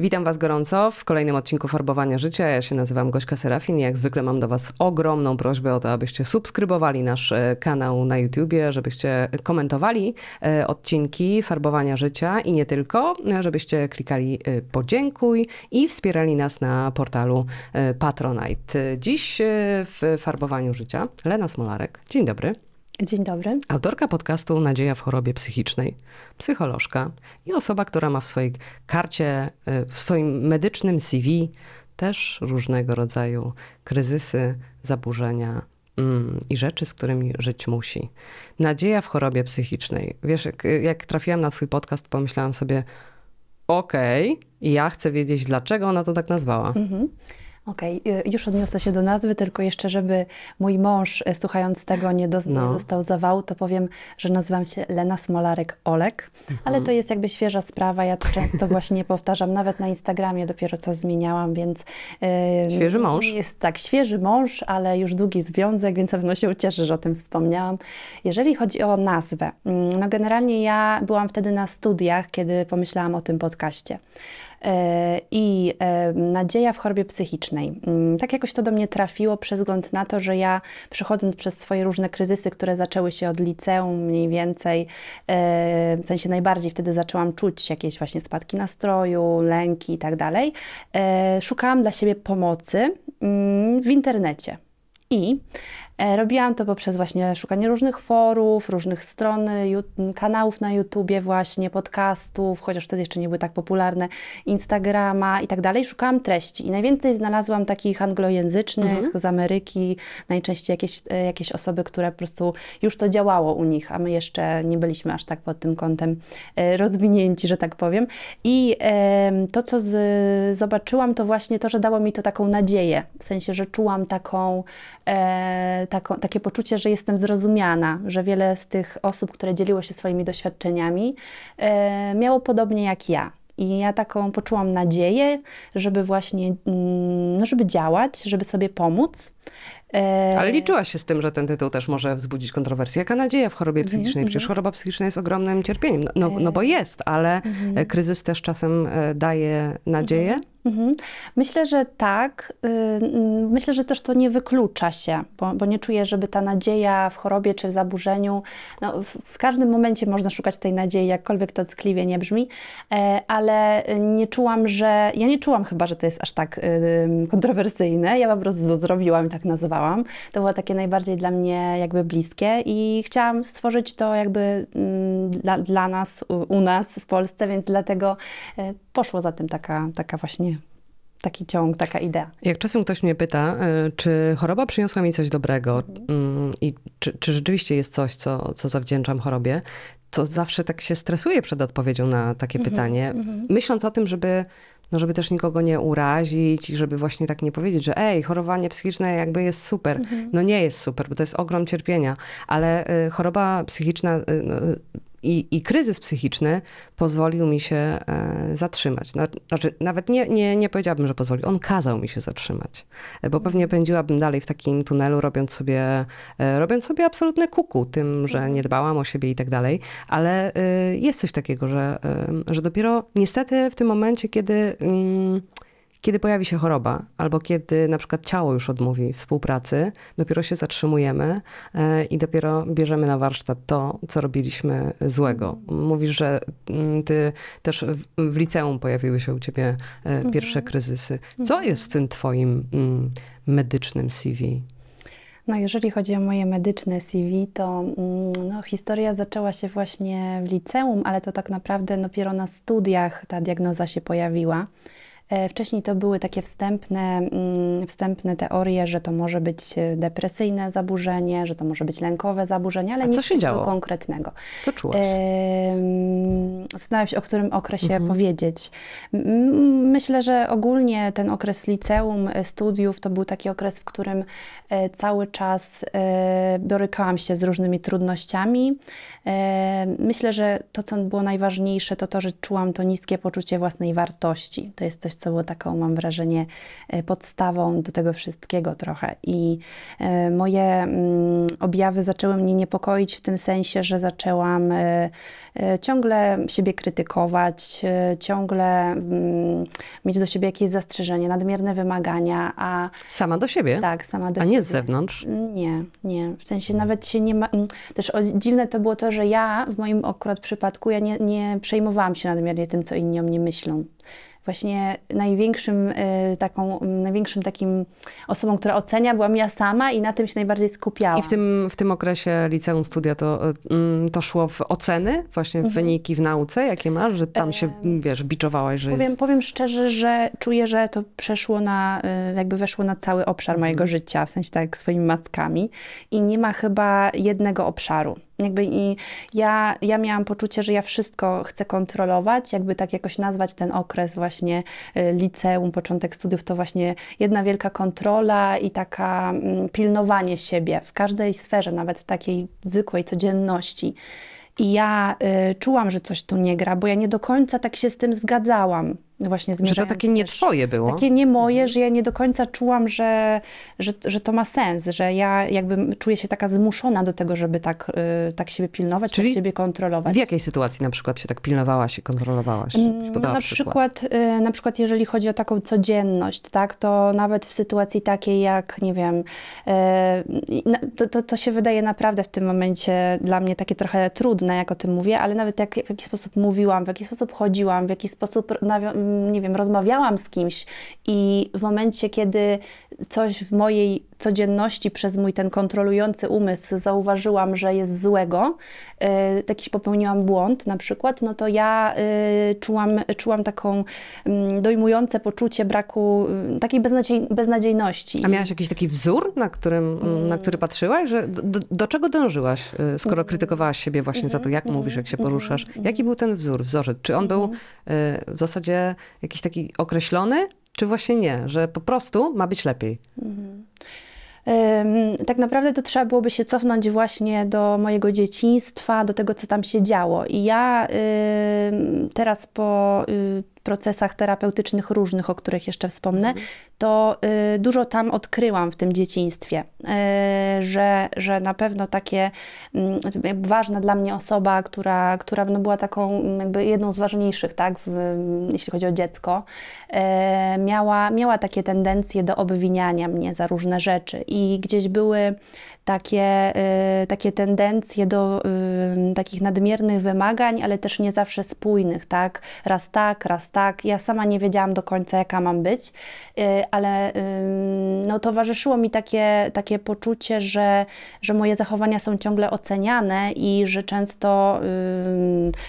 Witam Was gorąco w kolejnym odcinku Farbowania Życia. Ja się nazywam Gośka Serafin i jak zwykle mam do Was ogromną prośbę o to, abyście subskrybowali nasz e, kanał na YouTubie, żebyście komentowali e, odcinki Farbowania Życia i nie tylko, e, żebyście klikali podziękuj i wspierali nas na portalu Patronite. Dziś w Farbowaniu Życia Lena Smolarek. Dzień dobry. Dzień dobry. Autorka podcastu Nadzieja w chorobie psychicznej, psycholożka i osoba, która ma w swojej karcie, y, w swoim medycznym CV też różnego rodzaju kryzysy, zaburzenia mm, i rzeczy, z którymi żyć musi. Nadzieja w chorobie psychicznej. Wiesz, jak, jak trafiłam na twój podcast, pomyślałam sobie, okej, okay, ja chcę wiedzieć, dlaczego ona to tak nazwała. Mhm. Okej, okay. już odniosę się do nazwy, tylko jeszcze, żeby mój mąż, e, słuchając tego, nie, do, no. nie dostał zawału, to powiem, że nazywam się Lena Smolarek-Olek, mhm. ale to jest jakby świeża sprawa. Ja to często właśnie powtarzam, nawet na Instagramie dopiero co zmieniałam, więc... Yy, świeży mąż? Jest tak, świeży mąż, ale już długi związek, więc na pewno się ucieszę, że o tym wspomniałam. Jeżeli chodzi o nazwę, mm, no generalnie ja byłam wtedy na studiach, kiedy pomyślałam o tym podcaście. E, i e, nadzieja w chorobie psychicznej. Mm, tak jakoś to do mnie trafiło przez wzgląd na to, że ja przechodząc przez swoje różne kryzysy, które zaczęły się od liceum mniej więcej, e, w sensie najbardziej wtedy zaczęłam czuć jakieś właśnie spadki nastroju, lęki i tak dalej, szukałam dla siebie pomocy mm, w internecie. I robiłam to poprzez właśnie szukanie różnych forów, różnych stron, kanałów na YouTubie właśnie, podcastów, chociaż wtedy jeszcze nie były tak popularne, Instagrama i tak dalej. Szukałam treści i najwięcej znalazłam takich anglojęzycznych mhm. z Ameryki, najczęściej jakieś, e, jakieś osoby, które po prostu już to działało u nich, a my jeszcze nie byliśmy aż tak pod tym kątem e, rozwinięci, że tak powiem. I to, co z, zobaczyłam, to właśnie to, że dało mi to taką nadzieję, w sensie, że czułam taką takie poczucie, że jestem zrozumiana, że wiele z tych osób, które dzieliło się swoimi doświadczeniami, e, miało podobnie jak ja. I ja taką poczułam nadzieję, żeby właśnie, mm, no żeby działać, żeby sobie pomóc. E, Ale liczyłaś się z tym, że ten tytuł też może wzbudzić kontrowersję. Jaka nadzieja w chorobie mhm, psychicznej? Przecież mhm. choroba psychiczna jest ogromnym cierpieniem. No, no, no bo jest, ale mhm. kryzys też czasem e, daje nadzieję. Mhm. Myślę, że tak. Y, myślę, że też to nie wyklucza się, bo, bo, nie czuję, żeby ta nadzieja w chorobie czy w zaburzeniu, no, w, w, każdym momencie można szukać tej nadziei, jakkolwiek to ckliwie nie brzmi, e, ale nie czułam, że, ja nie czułam chyba, że to jest aż tak kontrowersyjne. Ja po prostu zrobiłam tak nazywałam. To było takie najbardziej dla mnie jakby bliskie i chciałam stworzyć to jakby dla, dla nas, u, u nas w Polsce, więc dlatego e, poszło za tym taka, taka właśnie taki ciąg, taka idea. Jak czasem ktoś mnie pyta, e, czy choroba przyniosła mi coś dobrego mm, i czy, czy rzeczywiście jest coś, co, co zawdzięczam chorobie, to zawsze tak się stresuję przed odpowiedzią na takie -hmm, pytanie, -hmm. myśląc o tym, żeby, no żeby też nikogo nie urazić i żeby właśnie tak nie powiedzieć, że ej, chorowanie psychiczne jakby jest super. -hmm. No nie jest super, bo to jest ogrom cierpienia, ale y, choroba psychiczna y, y, i, I kryzys psychiczny pozwolił mi się e, zatrzymać. No, znaczy, nawet nie, nie, nie powiedziałabym, że pozwolił. On kazał mi się zatrzymać. E, bo pewnie pędziłabym dalej w takim tunelu, robiąc sobie, e, robiąc sobie absolutne kuku tym, że mhm. nie dbałam o siebie i tak dalej. Ale jest coś takiego, że, że dopiero niestety w tym momencie, kiedy. Mm, kiedy pojawi się choroba, albo kiedy na przykład ciało już odmówi współpracy, dopiero się zatrzymujemy e, i dopiero bierzemy na warsztat to, co robiliśmy złego. Mówisz, że mm, ty też w liceum pojawiły się u ciebie e, mhm. pierwsze kryzysy. Co mhm. jest w tym twoim mm, medycznym CV? No, jeżeli chodzi o moje medyczne CV, to mm, no, historia zaczęła się właśnie w liceum, ale to tak naprawdę dopiero na studiach ta diagnoza się pojawiła. E, Wcześniej to były takie wstępne, mm, wstępne teorie, że to może być e, depresyjne zaburzenie, że to może być lękowe zaburzenie, ale A nic takiego konkretnego. Co czułaś? Zastanawiam się, o którym okresie Mhm. powiedzieć. Myślę, że ogólnie ten okres liceum, e, studiów to był taki okres, w którym cały czas borykałam się z różnymi trudnościami. Myślę, że to, co było najważniejsze, to to, że czułam to niskie poczucie własnej wartości. To jest coś, co było taką, mam wrażenie, e, podstawą do tego wszystkiego trochę. I e, moje mm, objawy zaczęły mnie niepokoić w tym sensie, że zaczęłam e, ciągle siebie krytykować, ciągle mm, mieć do siebie jakieś zastrzeżenie, nadmierne wymagania, a Sama do siebie? tak, sama do A siebie. nie z zewnątrz? Nie, nie. W sensie nawet się nie ma. mm, Też dziwne to było to, że ja w moim akurat przypadku ja nie, nie przejmowałam się nadmiernie tym, co inni o mnie myślą. Właśnie największym, y, taką, największym takim osobą, która ocenia, byłam ja sama i na tym się najbardziej skupiałam. I w tym, w tym okresie liceum studia to, y, mm, to szło w oceny, właśnie w Mhm. wyniki w nauce, jakie masz, że tam się, wiesz, biczowałaś, że Powiem, jest... powiem szczerze, że czuję, że to przeszło na, y, jakby weszło na cały obszar Mhm. mojego życia, w sensie tak swoimi mackami i nie ma chyba jednego obszaru. Jakby i ja, ja miałam poczucie, że ja wszystko chcę kontrolować, jakby tak jakoś nazwać ten okres właśnie y, liceum, początek studiów, to właśnie jedna wielka kontrola i taka mm, pilnowanie siebie w każdej sferze, nawet w takiej zwykłej codzienności. I ja y, czułam, że coś tu nie gra, bo ja nie do końca tak się z tym zgadzałam. Właśnie Że to zmierzając takie nie też- twoje było. Takie nie moje, że ja nie do końca czułam, że, że, że to ma sens, że ja jakby czuję się taka zmuszona do tego, żeby tak, y, tak siebie pilnować, Czyli tak siebie kontrolować. W jakiej sytuacji na przykład się tak pilnowałaś i kontrolowałaś? Mm, No na przykład, y, na przykład jeżeli chodzi o taką codzienność, tak, to nawet w sytuacji takiej jak, nie wiem, y, to, to, to się wydaje naprawdę w tym momencie dla mnie takie trochę trudne, jak o tym mówię, ale nawet jak, w jaki sposób mówiłam, w jaki sposób chodziłam, w jaki sposób, nie wiem, rozmawiałam z kimś i w momencie, kiedy coś w mojej codzienności przez mój ten kontrolujący umysł zauważyłam, że jest złego, y, jakiś popełniłam błąd na przykład, no to ja y, czułam, czułam taką mm, dojmujące poczucie braku, y, takiej beznadziej, beznadziejności. A miałaś jakiś taki wzór, na, którym, Mm. na który patrzyłaś? Że do, do, czego dążyłaś, y, skoro krytykowałaś siebie właśnie za to, jak mówisz, jak się poruszasz? Jaki był ten wzór, wzorzec? Czy on był y, w zasadzie jakiś taki określony, czy właśnie nie? Że po prostu ma być lepiej? Ym, Tak naprawdę to trzeba byłoby się cofnąć właśnie do mojego dzieciństwa, do tego, co tam się działo. I ja teraz po y, procesach terapeutycznych różnych, o których jeszcze wspomnę, to y, dużo tam odkryłam w tym dzieciństwie, y, że, że na pewno takie mm, ważna dla mnie osoba, która, która no była taką mm, jakby jedną z ważniejszych, tak, w, jeśli chodzi o dziecko, e, miała, miała takie tendencje do obwiniania mnie za różne rzeczy i gdzieś były takie, e, takie tendencje do e, takich nadmiernych wymagań, ale też nie zawsze spójnych, tak? Raz tak, raz tak. Ja sama nie wiedziałam do końca, jaka mam być, e, ale no, towarzyszyło mi takie, takie poczucie, że, że moje zachowania są ciągle oceniane i że często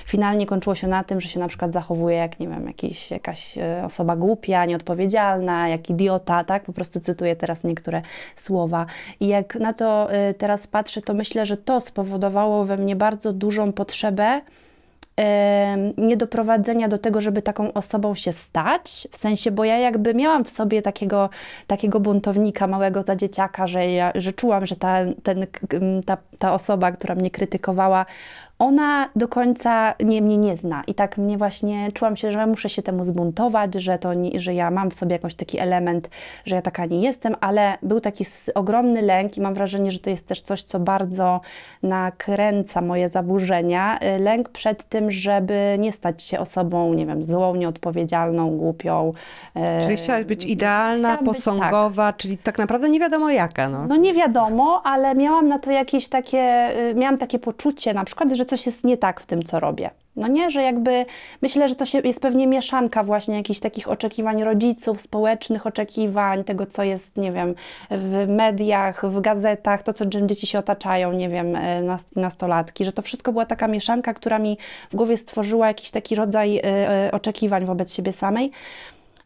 finalnie kończyło się na tym, że się na przykład zachowuje jak, nie wiem, jakiś, jakaś osoba głupia, nieodpowiedzialna, jak idiota, tak? Po prostu cytuję teraz niektóre słowa. I jak na to teraz patrzę, to myślę, że to spowodowało we mnie bardzo dużą potrzebę em, niedoprowadzenia do tego, żeby taką osobą się stać, w sensie, bo ja jakby miałam w sobie takiego, takiego buntownika małego za dzieciaka, że, ja, że czułam, że ta, ten, ta, ta osoba, która mnie krytykowała, ona do końca nie, mnie nie zna i tak mnie właśnie czułam się, że muszę się temu zbuntować, że, to nie, że ja mam w sobie jakiś taki element, że ja taka nie jestem, ale był taki ogromny lęk i mam wrażenie, że to jest też coś, co bardzo nakręca moje zaburzenia. Y, Lęk przed tym, żeby nie stać się osobą, nie wiem, złą, nieodpowiedzialną, głupią. y, Czyli chciałaś być idealna, chciałam być, tak. posągowa, czyli tak naprawdę nie wiadomo jaka, no. No nie wiadomo, ale miałam na to jakieś takie, y, miałam takie poczucie na przykład, że coś jest nie tak w tym, co robię. No nie, że jakby myślę, że to się, jest pewnie mieszanka właśnie jakichś takich oczekiwań rodziców, społecznych oczekiwań, tego co jest, nie wiem, w mediach, w gazetach, to co czym dzieci się otaczają, nie wiem, nas- nastolatki, że to wszystko była taka mieszanka, która mi w głowie stworzyła jakiś taki rodzaj y, y, oczekiwań wobec siebie samej.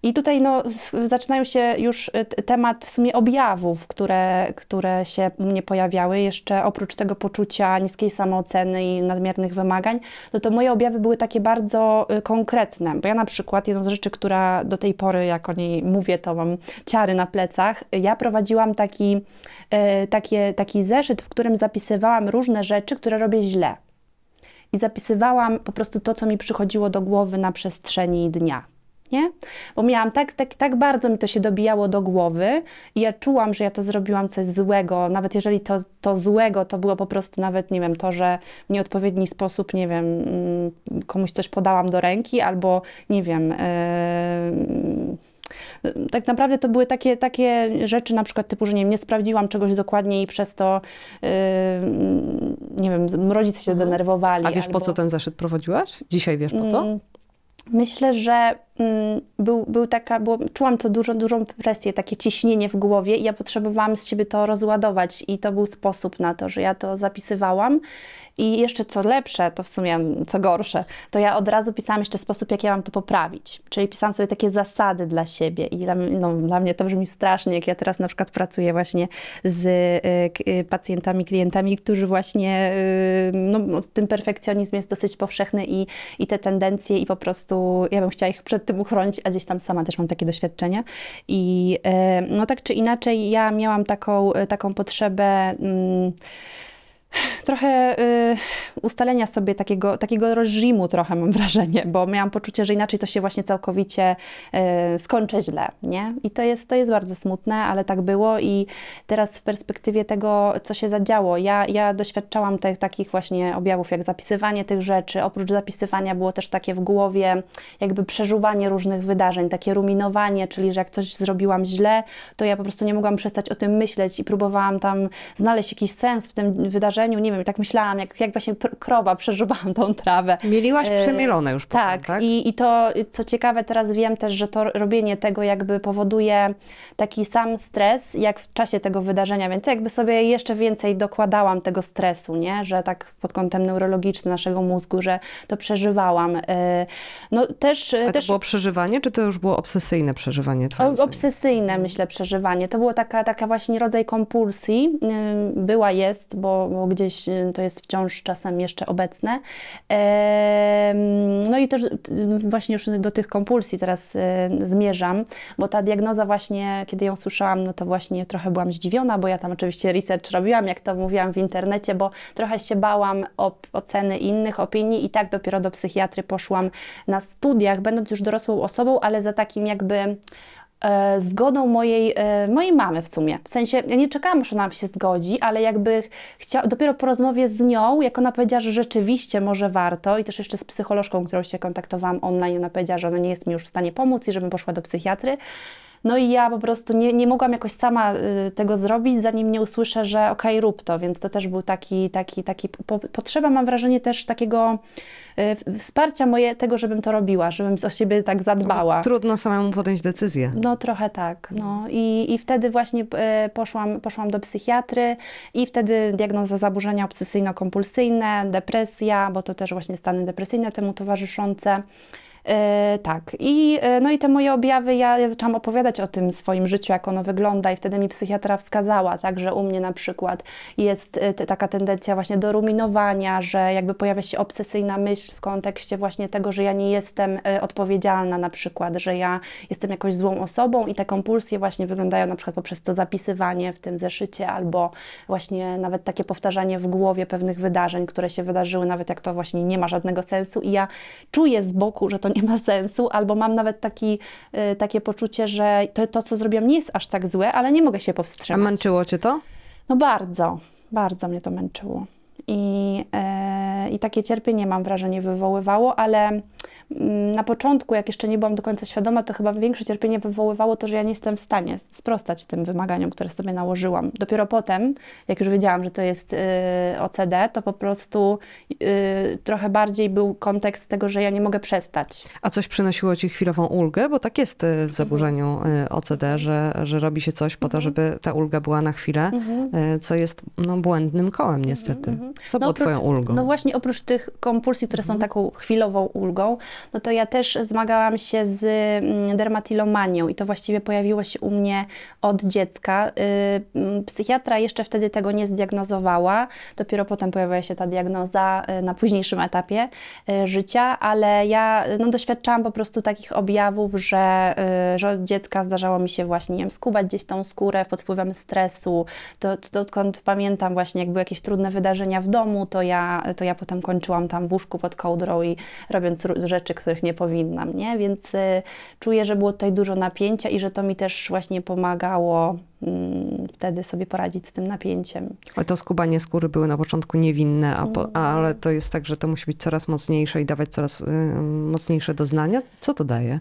I tutaj no, zaczynają się już t- temat w sumie objawów, które, które się u mnie pojawiały. Jeszcze oprócz tego poczucia niskiej samooceny i nadmiernych wymagań, no to moje objawy były takie bardzo y, konkretne. Bo ja na przykład, jedną z rzeczy, która do tej pory, jak o niej mówię, to mam ciary na plecach, ja prowadziłam taki, y, takie, taki zeszyt, w którym zapisywałam różne rzeczy, które robię źle. I zapisywałam po prostu to, co mi przychodziło do głowy na przestrzeni dnia. Nie? Bo miałam tak, tak, tak bardzo mi to się dobijało do głowy i ja czułam, że ja to zrobiłam coś złego, nawet jeżeli to, to złego to było po prostu nawet, nie wiem, to, że w nieodpowiedni sposób, nie wiem, mm, komuś coś podałam do ręki albo, nie wiem, yy, tak naprawdę to były takie, takie rzeczy na przykład typu, że nie, wiem, nie sprawdziłam czegoś dokładnie i przez to, yy, nie wiem, rodzice się zdenerwowali. A wiesz, po albo- co ten zeszyt prowadziłaś? Dzisiaj wiesz po co? Mm, Myślę, że był, był taka, było, czułam to dużo, dużą presję, takie ciśnienie w głowie i ja potrzebowałam z siebie to rozładować i to był sposób na to, że ja to zapisywałam. I jeszcze co lepsze, to w sumie co gorsze, to ja od razu pisałam jeszcze sposób, jak ja mam to poprawić, czyli pisałam sobie takie zasady dla siebie i dla, no, dla mnie to brzmi strasznie, jak ja teraz na przykład pracuję właśnie z y, y, pacjentami, klientami, którzy właśnie, y, no ten perfekcjonizm jest dosyć powszechny i, i te tendencje i po prostu ja bym chciała ich przed tym uchronić, a gdzieś tam sama też mam takie doświadczenia i e, no tak czy inaczej ja miałam taką, taką potrzebę mm, trochę y, ustalenia sobie takiego, takiego reżimu trochę mam wrażenie, bo miałam poczucie, że inaczej to się właśnie całkowicie y, skończy źle, nie? I to jest, to jest bardzo smutne, ale tak było i teraz w perspektywie tego, co się zadziało, ja, ja doświadczałam takich właśnie objawów, jak zapisywanie tych rzeczy, oprócz zapisywania było też takie w głowie jakby przeżuwanie różnych wydarzeń, takie ruminowanie, czyli że jak coś zrobiłam źle, to ja po prostu nie mogłam przestać o tym myśleć i próbowałam tam znaleźć jakiś sens w tym wydarzeniu, nie wiem, tak myślałam, jak, jak właśnie krowa przeżuwałam tą trawę. Mieliłaś E, przemielone już potem, Tak, tak? I, i to, co ciekawe, teraz wiem też, że to robienie tego jakby powoduje taki sam stres, jak w czasie tego wydarzenia, więc jakby sobie jeszcze więcej dokładałam tego stresu, nie? Że tak pod kątem neurologicznym naszego mózgu, że to przeżywałam. E, No też... A to też było przeżywanie, czy to już było obsesyjne przeżywanie o-? Obsesyjne, myślę, przeżywanie. To było taka, taka właśnie rodzaj kompulsji. Była, jest, bo, bo gdzieś y, to jest wciąż czasem jeszcze obecne. No i też y, właśnie już do tych kompulsji teraz y, zmierzam, bo ta diagnoza właśnie, kiedy ją słyszałam, no to właśnie trochę byłam zdziwiona, bo ja tam oczywiście research robiłam, jak to mówiłam w internecie, bo trochę się bałam oceny innych opinii i tak dopiero do psychiatry poszłam na studiach, będąc już dorosłą osobą, ale za takim jakby e, zgodą mojej, e, mojej mamy w sumie. W sensie, ja nie czekałam, aż ona się zgodzi, ale jakby chciała, dopiero po rozmowie z nią, jak ona powiedziała, że rzeczywiście może warto i też jeszcze z psycholożką, którą się kontaktowałam online, ona powiedziała, że ona nie jest mi już w stanie pomóc i żebym poszła do psychiatry. No i ja po prostu nie, nie mogłam jakoś sama y, tego zrobić, zanim nie usłyszę, że okej, rób to, więc to też był taki, taki, taki po, potrzeba, mam wrażenie też takiego y, wsparcia moje, tego, żebym to robiła, żebym o siebie tak zadbała. Trudno samemu podjąć decyzję. No trochę tak. No. I, I wtedy właśnie e, poszłam, poszłam do psychiatry i wtedy diagnoza zaburzenia obsesyjno-kompulsyjne, depresja, bo to też właśnie stany depresyjne temu towarzyszące. E, tak, I, e, no i te moje objawy, ja, ja zaczęłam opowiadać o tym swoim życiu, jak ono wygląda, i wtedy mi psychiatra wskazała, tak, że u mnie na przykład jest e, taka tendencja właśnie do ruminowania, że jakby pojawia się obsesyjna myśl w kontekście właśnie tego, że ja nie jestem odpowiedzialna na przykład, że ja jestem jakąś złą osobą i te kompulsje właśnie wyglądają na przykład poprzez to zapisywanie w tym zeszycie albo właśnie nawet takie powtarzanie w głowie pewnych wydarzeń, które się wydarzyły, nawet jak to właśnie nie ma żadnego sensu. I ja czuję z boku, że to nie ma sensu, albo mam nawet taki, y, takie poczucie, że to, to, co zrobiłam nie jest aż tak złe, ale nie mogę się A powstrzymać. męczyło cię to? No bardzo, bardzo mnie to męczyło. I, e, I takie cierpienie, mam wrażenie, wywoływało, ale na początku, jak jeszcze nie byłam do końca świadoma, to chyba większe cierpienie wywoływało to, że ja nie jestem w stanie sprostać tym wymaganiom, które sobie nałożyłam. Dopiero potem, jak już wiedziałam, że to jest y, OCD, to po prostu y, trochę bardziej był kontekst tego, że ja nie mogę przestać. A coś przynosiło ci chwilową ulgę? Bo tak jest y, w zaburzeniu y, OCD, że, że robi się coś po to, żeby ta ulga była na chwilę, y, co jest no, błędnym kołem niestety. Co było oprócz- twoją ulgą? No właśnie oprócz tych kompulsji, które są taką chwilową ulgą, no to ja też zmagałam się z mm, dermatillomanią i to właściwie pojawiło się u mnie od dziecka. Y, mm, Psychiatra jeszcze wtedy tego nie zdiagnozowała, dopiero potem pojawiła się ta diagnoza y, na późniejszym etapie y, życia, ale ja no, doświadczałam po prostu takich objawów, że, że od dziecka zdarzało mi się właśnie nie wiem, skubać gdzieś tą skórę pod wpływem stresu. To, to, odkąd pamiętam właśnie, jak były jakieś trudne wydarzenia w domu, to ja, to ja potem kończyłam tam w łóżku pod kołdrą i robiąc ró- rzeczy, których nie powinnam, nie? Więc y, czuję, że było tutaj dużo napięcia i że to mi też właśnie pomagało wtedy sobie poradzić z tym napięciem. Ale to skubanie skóry były na początku niewinne, a po, ale to jest tak, że to musi być coraz mocniejsze i dawać coraz y, mocniejsze doznania. Co to daje?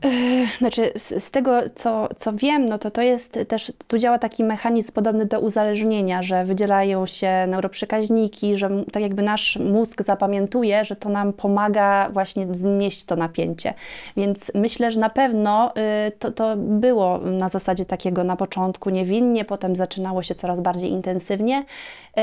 Znaczy, z, z tego, co, co wiem, no to to jest też, tu działa taki mechanizm podobny do uzależnienia, że wydzielają się neuroprzekaźniki, że tak jakby nasz mózg zapamiętuje, że to nam pomaga właśnie znieść to napięcie. Więc myślę, że na pewno y, to, to było na zasadzie takiego na początku niewinnie, potem zaczynało się coraz bardziej intensywnie. Y,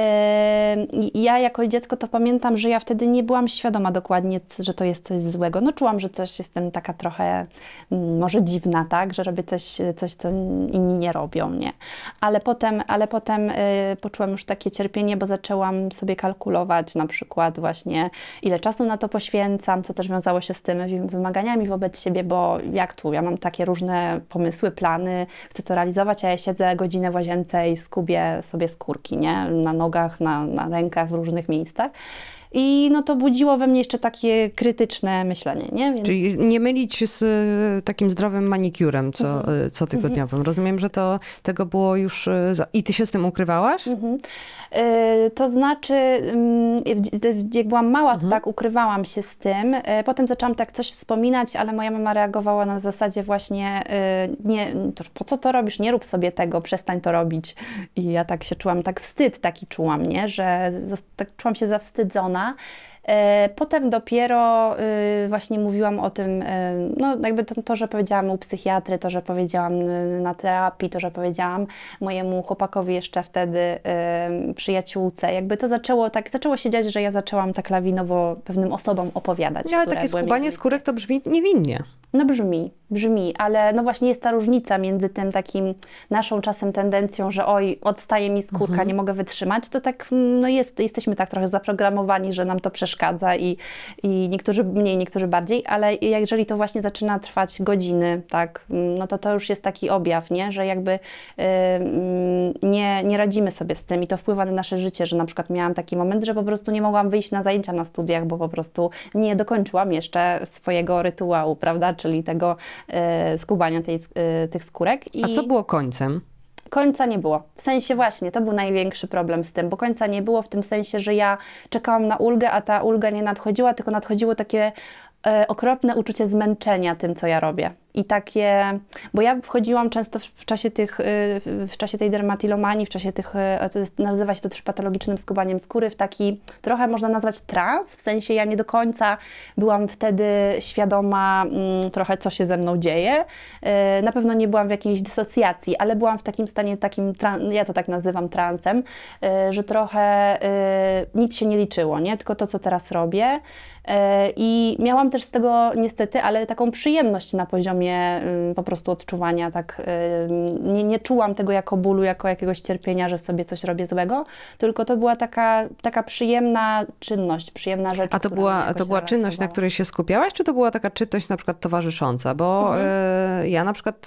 i ja jako dziecko to pamiętam, że ja wtedy nie byłam świadoma dokładnie, że to jest coś złego. No czułam, że coś jestem taka trochę mm, może dziwna, tak, że robię coś, coś co inni nie robią, nie. Ale potem, ale potem y, poczułam już takie cierpienie, bo zaczęłam sobie kalkulować na przykład właśnie ile czasu na to poświęcam, to też wiązało się z tymi wymaganiami wobec siebie, bo jak tu, ja mam takie różne pomysły, plany, chcę to realizować, a ja siedzę godzinę w łazience i skubię sobie skórki, nie, na nogach, na, na rękach, w różnych miejscach. I no to budziło we mnie jeszcze takie krytyczne myślenie, nie? Więc... Czyli nie mylić z y, takim zdrowym manikurem co, y, cotygodniowym. Rozumiem, że to tego było już... y, Za... I ty się z tym ukrywałaś? Mhm. To znaczy, ym, jak byłam mała, to tak ukrywałam się z tym. Potem zaczęłam tak coś wspominać, ale moja mama reagowała na zasadzie właśnie, nie, po co to robisz, nie rób sobie tego, przestań to robić. I ja tak się czułam, tak wstyd taki czułam, nie, że tak czułam się zawstydzona. that. Potem dopiero y, właśnie mówiłam o tym, y, no jakby to, to, że powiedziałam u psychiatry, to, że powiedziałam y, na terapii, to, że powiedziałam mojemu chłopakowi jeszcze wtedy przyjaciółce, jakby to zaczęło tak, zaczęło się dziać, że ja zaczęłam tak lawinowo pewnym osobom opowiadać. Nie, ale takie skubanie skórek to brzmi niewinnie. No brzmi, brzmi, ale no właśnie jest ta różnica między tym takim naszą czasem tendencją, że oj, odstaje mi skórka, nie mogę wytrzymać, to tak, mm, no jest, jesteśmy tak trochę zaprogramowani, że nam to przeszkadza i, i niektórzy mniej, niektórzy bardziej, ale jeżeli to właśnie zaczyna trwać godziny, tak, mm, no to to już jest taki objaw, nie, że jakby y, mm, nie, nie radzimy sobie z tym i to wpływa na nasze życie, że na przykład miałam taki moment, że po prostu nie mogłam wyjść na zajęcia na studiach, bo po prostu nie dokończyłam jeszcze swojego rytuału, prawda, czyli tego y, skubania tej, y, tych skórek. I A co było końcem? Końca nie było. W sensie właśnie, to był największy problem z tym, bo końca nie było w tym sensie, że ja czekałam na ulgę, a ta ulga nie nadchodziła, tylko nadchodziło takie e, okropne uczucie zmęczenia tym, co ja robię. I takie, bo ja wchodziłam często w, czasie tych, y, w, czasie tej dermatillomanii, w czasie tych, y, nazywa się to też patologicznym skubaniem skóry, w taki trochę można nazwać trans, w sensie ja nie do końca byłam wtedy świadoma mm, trochę, co się ze mną dzieje. Y, Na pewno nie byłam w jakiejś dysocjacji, ale byłam w takim stanie, takim, ja to tak nazywam transem, że trochę nic się nie liczyło, nie? tylko to, co teraz robię. I miałam też z tego niestety, ale taką przyjemność na poziomie y, po prostu odczuwania. Tak, nie, nie czułam tego jako bólu, jako jakiegoś cierpienia, że sobie coś robię złego, tylko to była taka, taka przyjemna czynność, przyjemna rzecz. A to była, to była czynność, na której się skupiałaś, czy to była taka czynność na przykład towarzysząca? Bo e, ja na przykład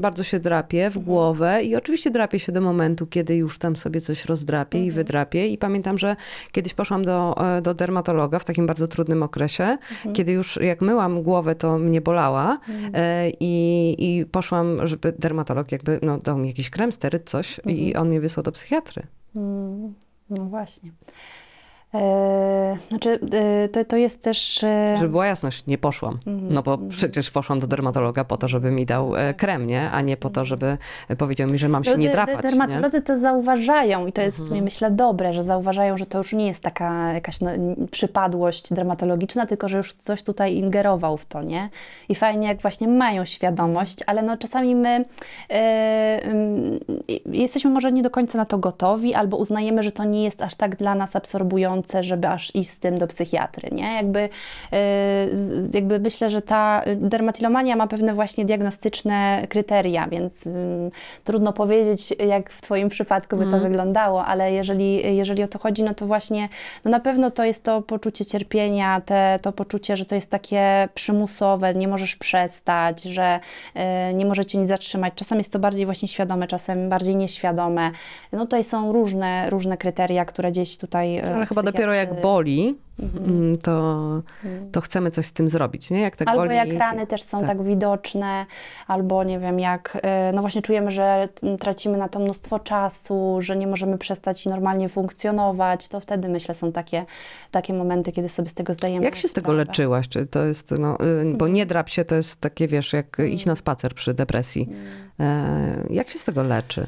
bardzo się drapię w głowę i oczywiście drapię się do momentu, kiedy już tam sobie coś rozdrapię i wydrapię. I pamiętam, że kiedyś poszłam do, e, do dermatologa w takim bardzo trudnym okresie, kiedy już jak myłam głowę, to mnie bolała e, i, i poszłam, żeby dermatolog jakby no, dał mi jakiś krem, steryt, coś i on mnie wysłał do psychiatry. Mm, No właśnie. E, znaczy, e, to, to jest też. e, Żeby była jasność, nie poszłam. No bo przecież poszłam do dermatologa po to, żeby mi dał krem, nie? A nie po to, żeby powiedział mi, że mam się nie drapać. Nie? Dermatolodzy to zauważają i to jest, Mhm. myślę, dobre, że zauważają, że to już nie jest taka jakaś no, przypadłość dermatologiczna, tylko że już coś tutaj ingerował w to, nie? I fajnie, jak właśnie mają świadomość, ale no czasami my mm, jesteśmy może nie do końca na to gotowi, albo uznajemy, że to nie jest aż tak dla nas absorbujące, wymagające, żeby aż iść z tym do psychiatry, nie? Jakby, y, jakby myślę, że ta dermatillomania ma pewne właśnie diagnostyczne kryteria, więc ym, trudno powiedzieć, jak w Twoim przypadku by to wyglądało, ale jeżeli, jeżeli o to chodzi, no to właśnie no na pewno to jest to poczucie cierpienia, te, to poczucie, że to jest takie przymusowe, nie możesz przestać, że y, nie możecie nic zatrzymać. Czasem jest to bardziej właśnie świadome, czasem bardziej nieświadome. No tutaj są różne, różne kryteria, które gdzieś tutaj y, Ale chyba dopiero jak psychiatrzy- boli, mm, to, to chcemy coś z tym zrobić, nie? Jak tak Albo boli... jak rany też są tak. tak. widoczne, albo nie wiem, jak y, no właśnie czujemy, że tracimy na to mnóstwo czasu, że nie możemy przestać normalnie funkcjonować, to wtedy myślę są takie, takie momenty, kiedy sobie z tego zdajemy Jak się z tego sprawę. leczyłaś? Czy to jest, no, y, bo nie drap się to jest takie, wiesz, jak iść na spacer przy depresji. E, Jak się z tego leczy?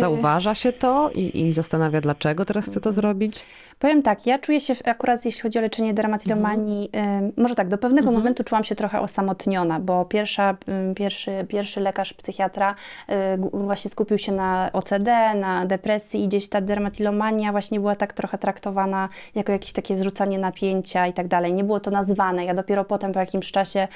Zauważa się to i, i zastanawia, dlaczego teraz chce to zrobić? Powiem tak, ja czuję się, akurat jeśli chodzi o leczenie dermatillomanii, ym, może tak, do pewnego momentu czułam się trochę osamotniona, bo pierwsza, ym, pierwszy, pierwszy lekarz, psychiatra g- właśnie skupił się na OCD, na depresji i gdzieś ta dermatillomania właśnie była tak trochę traktowana jako jakieś takie zrzucanie napięcia i tak dalej. Nie było to nazwane. Ja dopiero potem po jakimś czasie,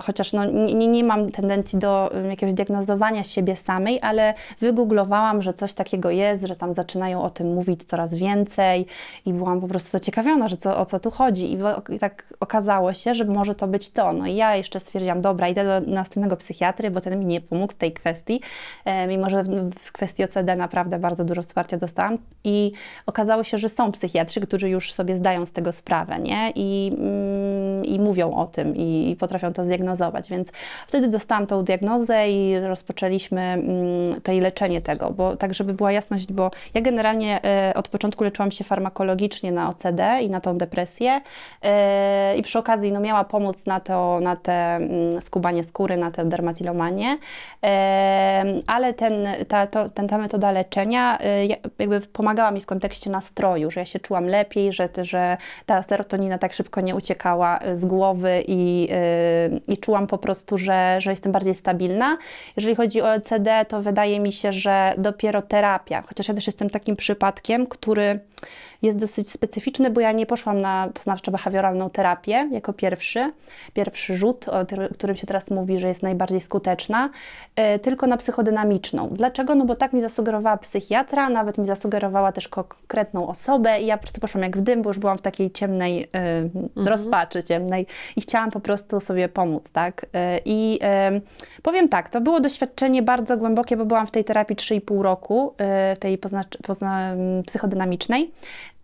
chociaż no, nie, nie- mam tendencji do jakiegoś diagnozowania siebie samej, ale wygooglowałam, że coś takiego jest, że tam zaczynają o tym mówić coraz więcej i byłam po prostu zaciekawiona, że co, o co tu chodzi. I, tak okazało się, że może to być to. No i ja jeszcze stwierdziłam, dobra, idę do następnego psychiatry, bo ten mi nie pomógł w tej kwestii, e, mimo że w, kwestii OCD naprawdę bardzo dużo wsparcia dostałam. I okazało się, że są psychiatrzy, którzy już sobie zdają z tego sprawę, nie? I, mm, i mówią o tym i, i potrafią to zdiagnozować. Więc wtedy dostałam tą diagnozę i rozpoczęliśmy mm, tutaj leczenie tego, bo tak, żeby była jasność, bo ja generalnie e, od początku leczyłam się farmakologicznie na OCD i na tą depresję e, i przy okazji no, miała pomóc na to, na te mm, skubanie skóry, na tę dermatillomanię, e, ale ten, ta, to, ten, ta metoda leczenia ja- jakby pomagała mi w kontekście nastroju, że ja się czułam lepiej, że, że ta serotonina tak szybko nie uciekała z głowy i, i czułam po prostu, że, że jestem bardziej stabilna. Jeżeli chodzi o LCD, to wydaje mi się, że dopiero terapia, chociaż ja też jestem takim przypadkiem, który jest dosyć specyficzny, bo ja nie poszłam na poznawczo-behawioralną terapię jako pierwszy, pierwszy rzut, o którym się teraz mówi, że jest najbardziej skuteczna, e, tylko na psychodynamiczną. Dlaczego? No bo tak mi zasugerowała psychiatra, nawet mi zasugerowała też konkretną osobę i ja po prostu poszłam jak w dym, bo już byłam w takiej ciemnej e, rozpaczy ciemnej i chciałam po prostu sobie pomóc, tak? E, I powiem tak, to było doświadczenie bardzo głębokie, bo byłam w tej terapii 3,5 roku, e, w tej pozna, pozna, psychodynamicznej.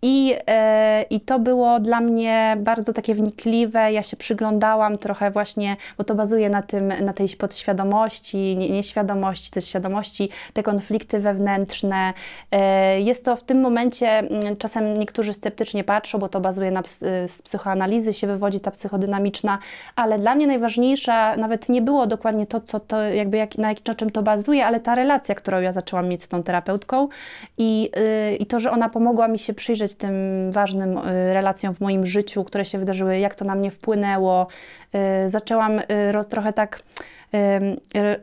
I, e, I to było dla mnie bardzo takie wnikliwe. Ja się przyglądałam trochę właśnie, bo to bazuje na tym, na tej podświadomości, nie, nieświadomości, tej świadomości, te konflikty wewnętrzne. E, jest to w tym momencie, mm, czasem niektórzy sceptycznie patrzą, bo to bazuje na ps, z psychoanalizy, się wywodzi ta psychodynamiczna, ale dla mnie najważniejsza nawet nie było dokładnie to, co to, jakby jak, na, na czym to bazuje, ale ta relacja, którą ja zaczęłam mieć z tą terapeutką i, y, i to, że ona pomogła mi się przyjrzeć tym ważnym y, relacjom w moim życiu, które się wydarzyły, jak to na mnie wpłynęło. Y, zaczęłam y, trochę tak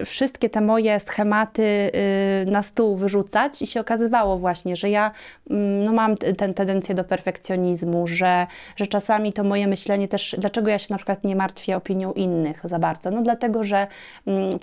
wszystkie te moje schematy y, na stół wyrzucać i się okazywało właśnie, że ja mm, no, mam tę tendencję do perfekcjonizmu, że, że czasami to moje myślenie też, dlaczego ja się na przykład nie martwię opinią innych za bardzo? No dlatego, że mm,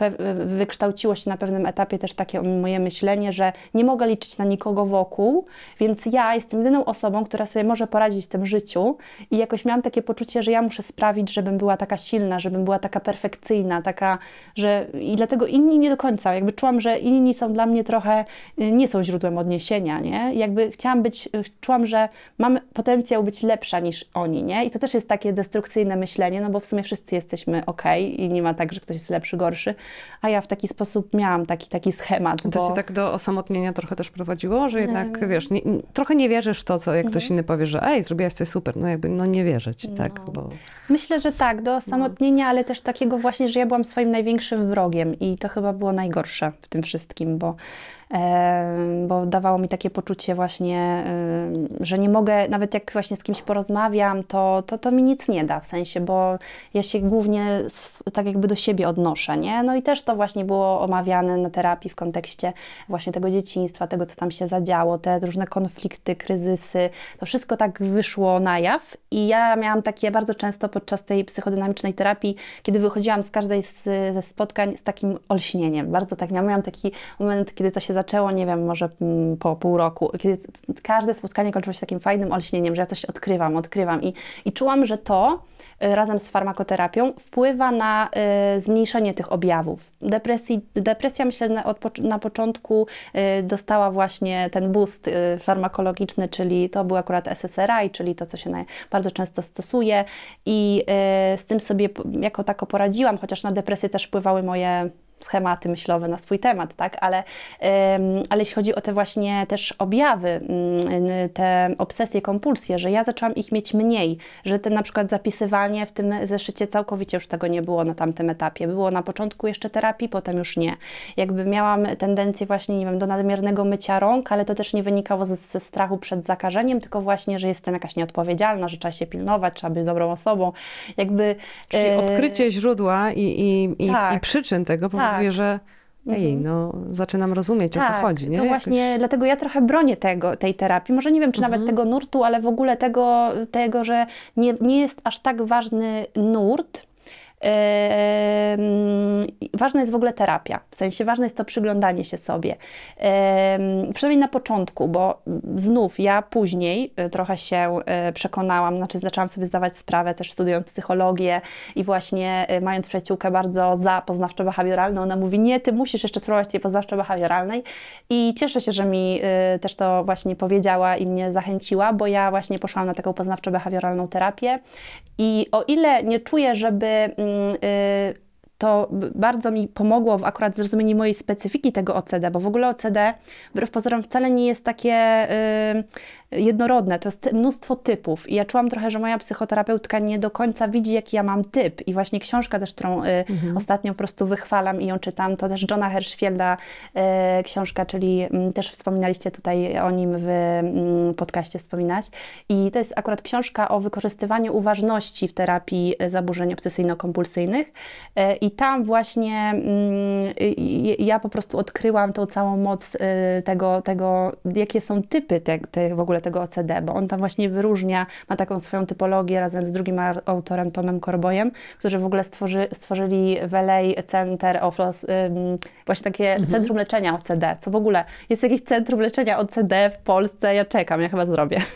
wykształciło się na pewnym etapie też takie moje myślenie, że nie mogę liczyć na nikogo wokół, więc ja jestem jedyną osobą, która sobie może poradzić w tym życiu i jakoś miałam takie poczucie, że ja muszę sprawić, żebym była taka silna, żebym była taka perfekcyjna, taka, że i dlatego inni nie do końca, jakby czułam, że inni są dla mnie trochę, y, nie są źródłem odniesienia, nie? Jakby chciałam być, y, czułam, że mam potencjał być lepsza niż oni, nie? I to też jest takie destrukcyjne myślenie, no bo w sumie wszyscy jesteśmy okej i nie ma tak, że ktoś jest lepszy, gorszy, a ja w taki sposób miałam taki, taki schemat, To bo... cię tak do osamotnienia trochę też prowadziło, że jednak, wiesz, nie, trochę nie wierzysz w to, co jak ktoś inny powie, że ej, zrobiłaś coś super, no jakby, no nie wierzę ci, tak, bo... Myślę, że tak, do osamotnienia, ale też takiego właśnie, że ja byłam swoim największym wrogiem i to chyba było najgorsze w tym wszystkim, bo bo dawało mi takie poczucie właśnie, że nie mogę, nawet jak właśnie z kimś porozmawiam, to, to, to mi nic nie da, w sensie, bo ja się głównie tak jakby do siebie odnoszę, nie? No i też to właśnie było omawiane na terapii w kontekście właśnie tego dzieciństwa, tego, co tam się zadziało, te różne konflikty, kryzysy, to wszystko tak wyszło na jaw i ja miałam takie bardzo często podczas tej psychodynamicznej terapii, kiedy wychodziłam z każdej z, ze spotkań z takim olśnieniem, bardzo tak, miałam, miałam taki moment, kiedy to się zaczęło, nie wiem, może mm, po pół roku, kiedy każde spotkanie kończyło się takim fajnym olśnieniem, że ja coś odkrywam, odkrywam i, i czułam, że to y, razem z farmakoterapią wpływa na y, zmniejszenie tych objawów. Depresji, depresja myślę na, na początku y, dostała właśnie ten boost y, farmakologiczny, czyli to był akurat SSRI, czyli to, co się naj, bardzo często stosuje i y, z tym sobie jako tako poradziłam, chociaż na depresję też wpływały moje schematy myślowe na swój temat, tak? Ale, ale jeśli chodzi o te właśnie też objawy, ym, te obsesje, kompulsje, że ja zaczęłam ich mieć mniej, że ten na przykład zapisywanie w tym zeszycie całkowicie już tego nie było na tamtym etapie. Było na początku jeszcze terapii, potem już nie. Jakby miałam tendencję właśnie, nie wiem, do nadmiernego mycia rąk, ale to też nie wynikało ze, ze strachu przed zakażeniem, tylko właśnie, że jestem jakaś nieodpowiedzialna, że trzeba się pilnować, trzeba być dobrą osobą. Jakby... Czyli e, odkrycie źródła i, i, i, tak. i przyczyn tego powoduje, Tak. że ej, no zaczynam rozumieć, o co chodzi. Nie? Tak, To Jakoś- właśnie dlatego ja trochę bronię tego, tej terapii. Może nie wiem, czy Mhm. nawet tego nurtu, ale w ogóle tego, tego że nie, nie jest aż tak ważny nurt. Ważna jest w ogóle terapia, w sensie ważne jest to przyglądanie się sobie. Przynajmniej na początku, bo znów ja później y, trochę się y, przekonałam, znaczy zaczęłam sobie zdawać sprawę też studiując psychologię i właśnie y, mając przyjaciółkę bardzo za poznawczo-behawioralną, ona mówi, nie, ty musisz jeszcze spróbować tej poznawczo-behawioralnej i cieszę się, że mi też to właśnie powiedziała i mnie zachęciła, bo ja właśnie poszłam na taką poznawczo-behawioralną terapię i o ile nie czuję, żeby mm, to b- bardzo mi pomogło w akurat zrozumieniu mojej specyfiki tego OCD, bo w ogóle OCD wbrew pozorom wcale nie jest takie y, jednorodne, to jest mnóstwo typów. I ja czułam trochę, że moja psychoterapeutka nie do końca widzi, jaki ja mam typ. I właśnie książka też, którą y, ostatnio po prostu wychwalam i ją czytam, to też Johna Hirschfielda y, książka, czyli mm, też wspominaliście tutaj o nim w mm, podcaście wspominać. I to jest akurat książka o wykorzystywaniu uważności w terapii y, zaburzeń obsesyjno-kompulsyjnych. I tam właśnie mm, ja po prostu odkryłam tą całą moc tego, tego jakie są typy te, te, w ogóle tego OCD, bo on tam właśnie wyróżnia, ma taką swoją typologię razem z drugim autorem Tomem Korbojem, którzy w ogóle stworzy, stworzyli w LA Center of Los, właśnie takie centrum leczenia OCD, co w ogóle jest jakieś centrum leczenia OCD w Polsce, ja czekam, ja chyba zrobię.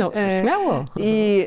No, śmiało. I,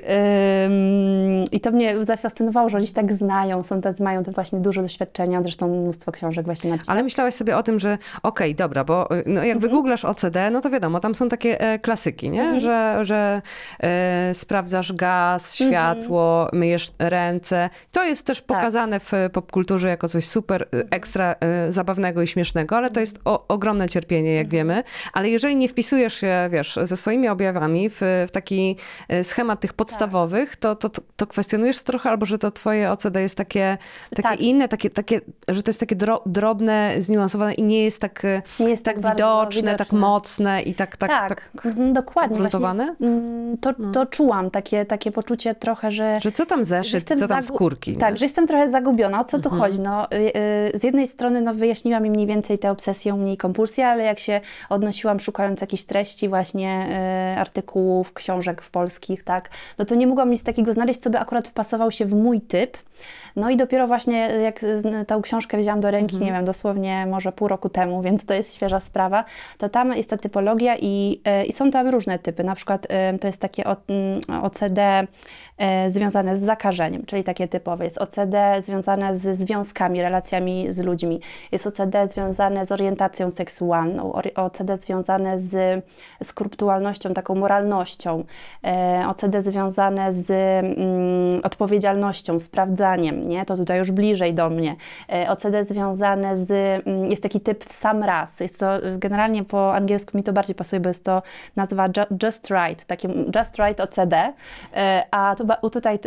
ym, I to mnie zafascynowało, że oni się tak znają, są tacy, mają to właśnie duże doświadczenia, zresztą mnóstwo książek właśnie napisanych. Ale myślałaś sobie o tym, że okej, dobra, bo y, no, jak Mhm. wygooglasz OCD, no to wiadomo, tam są takie e, klasyki, nie? Mhm. Że, że e, sprawdzasz gaz, Mhm. światło, myjesz ręce. To jest też Tak. pokazane w popkulturze jako coś super y, ekstra y, zabawnego i śmiesznego, ale to jest o, ogromne cierpienie, jak Mhm. wiemy. Ale jeżeli nie wpisujesz się, wiesz, ze swoimi objawami w, w taki e, schemat tych podstawowych, to, to, to, to kwestionujesz to trochę, albo że to twoje OCD jest takie, takie Tak. inne, takie, takie, że to jest takie dro, drobne, zniuansowane i nie jest tak, e, Nie jest tak, tak bardzo widoczne, tak widoczne. mocne i tak, tak, Tak, tak, mhm, dokładnie. Ugruntowane? Właśnie, mm, to, to czułam, takie, takie poczucie trochę, że... że co tam zeszyt, co tam skórki. nie? Tak, że jestem trochę zagubiona. O co tu Mhm. chodzi? No, y, y, z jednej strony no, wyjaśniła mi mniej więcej tę obsesję, u mnie i kompulsję, ale jak się odnosiłam szukając jakichś treści właśnie y, artykułów, książek w polskich, tak, no to nie mogłam nic takiego znaleźć, co by akurat wpasował się w mój typ. No i dopiero właśnie jak tą książkę wzięłam do ręki, nie wiem, dosłownie może pół roku temu, więc to jest świeża sprawa, to tam jest ta typologia i, y, i są tam różne typy. Na przykład y, to jest takie OCD y, związane z zakażeniem, czyli takie typowe. Jest OCD związane z związkami, relacjami z ludźmi. Jest OCD związane z orientacją seksualną, OCD związane z skrupulatnością, taką moralnością, e, OCD związane z mm, odpowiedzialnością, sprawdzaniem, nie? To tutaj już bliżej do mnie. E, OCD związane z, mm, jest taki typ w sam raz. Jest to y, generalnie po angielsku mi to bardziej pasuje, bo jest to nazwa Ju- Just Right, takie Just Right OCD, e, a tu, tutaj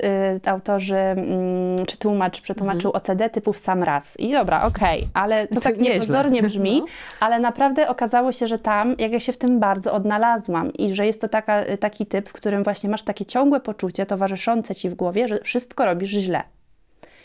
e, autorzy mm, czy tłumacz przetłumaczył OCD typu w sam raz. I dobra, okej, ale to To tak niepozornie brzmi, No. ale naprawdę okazało się, że tam, jak ja się w tym bardzo odnalazłam i że jest to taka, taki typ, w którym właśnie masz takie ciągłe poczucie towarzyszące ci w głowie, że wszystko robisz źle.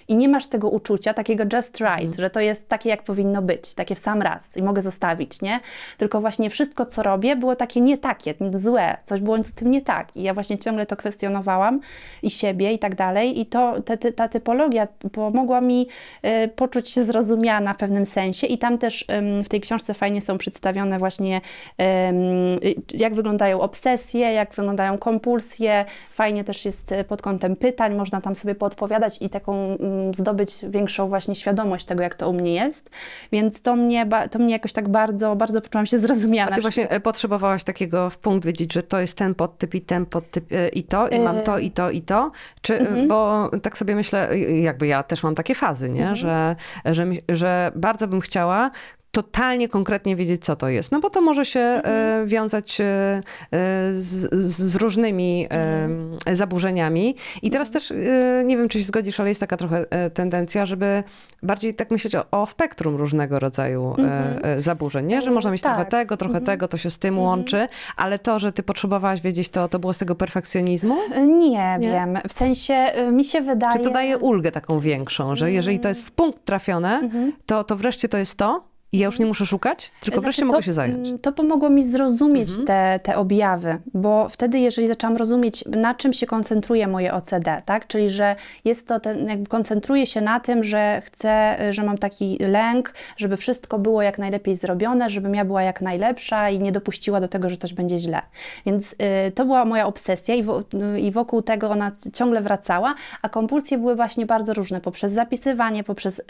I nie masz tego uczucia, takiego just right, że to jest takie, jak powinno być, takie w sam raz i mogę zostawić, nie? Tylko właśnie wszystko, co robię, było takie nie takie, złe, coś było z tym nie tak. I ja właśnie ciągle to kwestionowałam i siebie i tak dalej. I to, te, te, ta typologia pomogła mi y, poczuć się zrozumiana w pewnym sensie. I tam też ym, w tej książce fajnie są przedstawione właśnie y, jak wyglądają obsesje, jak wyglądają kompulsje. Fajnie też jest y, pod kątem pytań, można tam sobie podpowiadać i taką mm, zdobyć większą właśnie świadomość tego, jak to u mnie jest. Więc to mnie, to mnie jakoś tak bardzo, bardzo poczułam się zrozumiana. A ty właśnie e, potrzebowałaś takiego w punkt wiedzieć, że to jest ten podtyp i ten podtyp e, i to, i mam to, i to, i to? Czy, Mhm. bo tak sobie myślę, e, jakby ja też mam takie fazy, nie? Mhm. Że, że, że bardzo bym chciała totalnie konkretnie wiedzieć, co to jest. No bo to może się Mhm. wiązać e, e, z, z różnymi Mhm. zaburzeniami. I teraz też, nie wiem, czy się zgodzisz, ale jest taka trochę tendencja, żeby bardziej tak myśleć o, o spektrum różnego rodzaju zaburzeń, nie? Że można mieć trochę tak. tego, trochę tego, to się z tym łączy, ale to, że ty potrzebowałaś wiedzieć, to, to było z tego perfekcjonizmu? Nie, Nie? wiem. W sensie mi się wydaje. Czy to daje ulgę taką większą, że jeżeli to jest w punkt trafione, to, to wreszcie to jest to i ja już nie muszę szukać, tylko wreszcie Znaczy, mogę to, się zająć. To pomogło mi zrozumieć Mhm. te, te objawy, bo wtedy, jeżeli zaczęłam rozumieć, na czym się koncentruje moje OCD, tak? Czyli, że jest to ten, jakby koncentruję się na tym, że chcę, że mam taki lęk, żeby wszystko było jak najlepiej zrobione, żebym ja była jak najlepsza i nie dopuściła do tego, że coś będzie źle. Więc y, to była moja obsesja i, wo, i wokół tego ona ciągle wracała, a kompulsje były właśnie bardzo różne, poprzez zapisywanie, poprzez, y,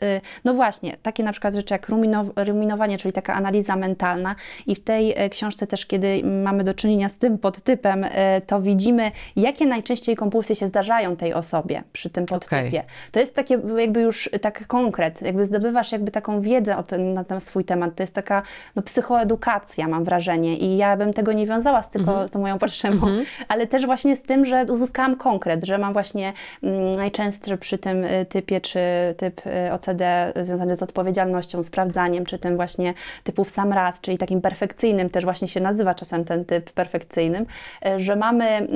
no właśnie, takie na przykład rzeczy jak ruminow- ruminowanie, czyli taka analiza mentalna. I w tej e, książce też, kiedy mamy do czynienia z tym podtypem, e, to widzimy, jakie najczęściej kompulsje się zdarzają tej osobie przy tym podtypie. To jest takie jakby już tak konkret, jakby zdobywasz jakby taką wiedzę o ten, na ten swój temat. To jest taka no, psychoedukacja, mam wrażenie. I ja bym tego nie wiązała z tylko z tą moją potrzebą, ale też właśnie z tym, że uzyskałam konkret, że mam właśnie mm, najczęstsze przy tym typie, czy typ OCD związany z odpowiedzialnością, sprawdzaniem, czy tym właśnie typu w sam raz, czyli takim perfekcyjnym, też właśnie się nazywa czasem ten typ perfekcyjnym, y, że mamy mm,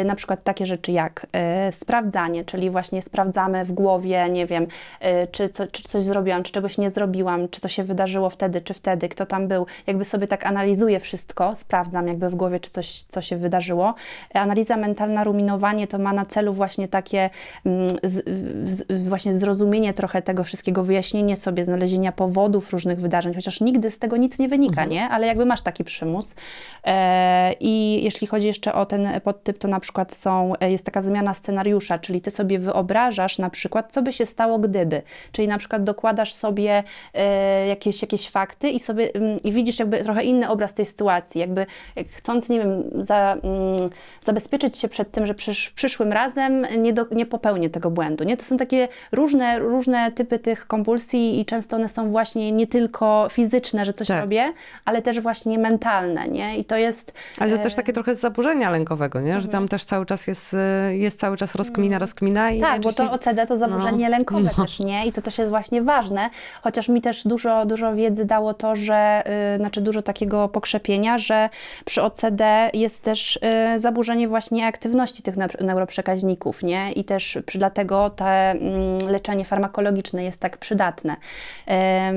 y, na przykład takie rzeczy jak y, sprawdzanie, czyli właśnie sprawdzamy w głowie, nie wiem, czy, co, czy coś zrobiłam, czy czegoś nie zrobiłam, czy to się wydarzyło wtedy, czy wtedy, kto tam był. Jakby sobie tak analizuję wszystko, sprawdzam jakby w głowie, czy coś, co się wydarzyło. Analiza mentalna, ruminowanie to ma na celu właśnie takie mm, z, z, właśnie zrozumienie trochę tego wszystkiego, wyjaśnienie sobie, znalezienia powodów różnych wydarzeń, chociaż nigdy z tego nic nie wynika, nie? Ale jakby masz taki przymus. E, I jeśli chodzi jeszcze o ten podtyp, to na przykład są, e, jest taka zmiana scenariusza, czyli ty sobie wyobrażasz na przykład, co by się stało gdyby. Czyli na przykład dokładasz sobie e, jakieś, jakieś fakty i sobie mm, i widzisz jakby trochę inny obraz tej sytuacji, jakby jak chcąc, nie wiem, za, mm, zabezpieczyć się przed tym, że przysz, przyszłym razem nie, do, nie popełnię tego błędu. Nie? To są takie różne, różne typy tych kompulsji i często one są właśnie nie tylko fizyczne, że coś Tak. robię, ale też właśnie mentalne, nie? I to jest... Ale to e, też takie trochę z zaburzenia lękowego, nie? Że tam też cały czas jest, e, jest cały czas rozkmina, rozkmina i Tak, bo to OCD to zaburzenie No. lękowe No. też, nie? I to też jest właśnie ważne, chociaż mi też dużo, dużo wiedzy dało to, że, y, znaczy dużo takiego pokrzepienia, że przy OCD jest też y, zaburzenie właśnie aktywności tych neur- neuroprzekaźników, nie? I też przy, dlatego to mm, leczenie farmakologiczne jest tak przydatne. Em,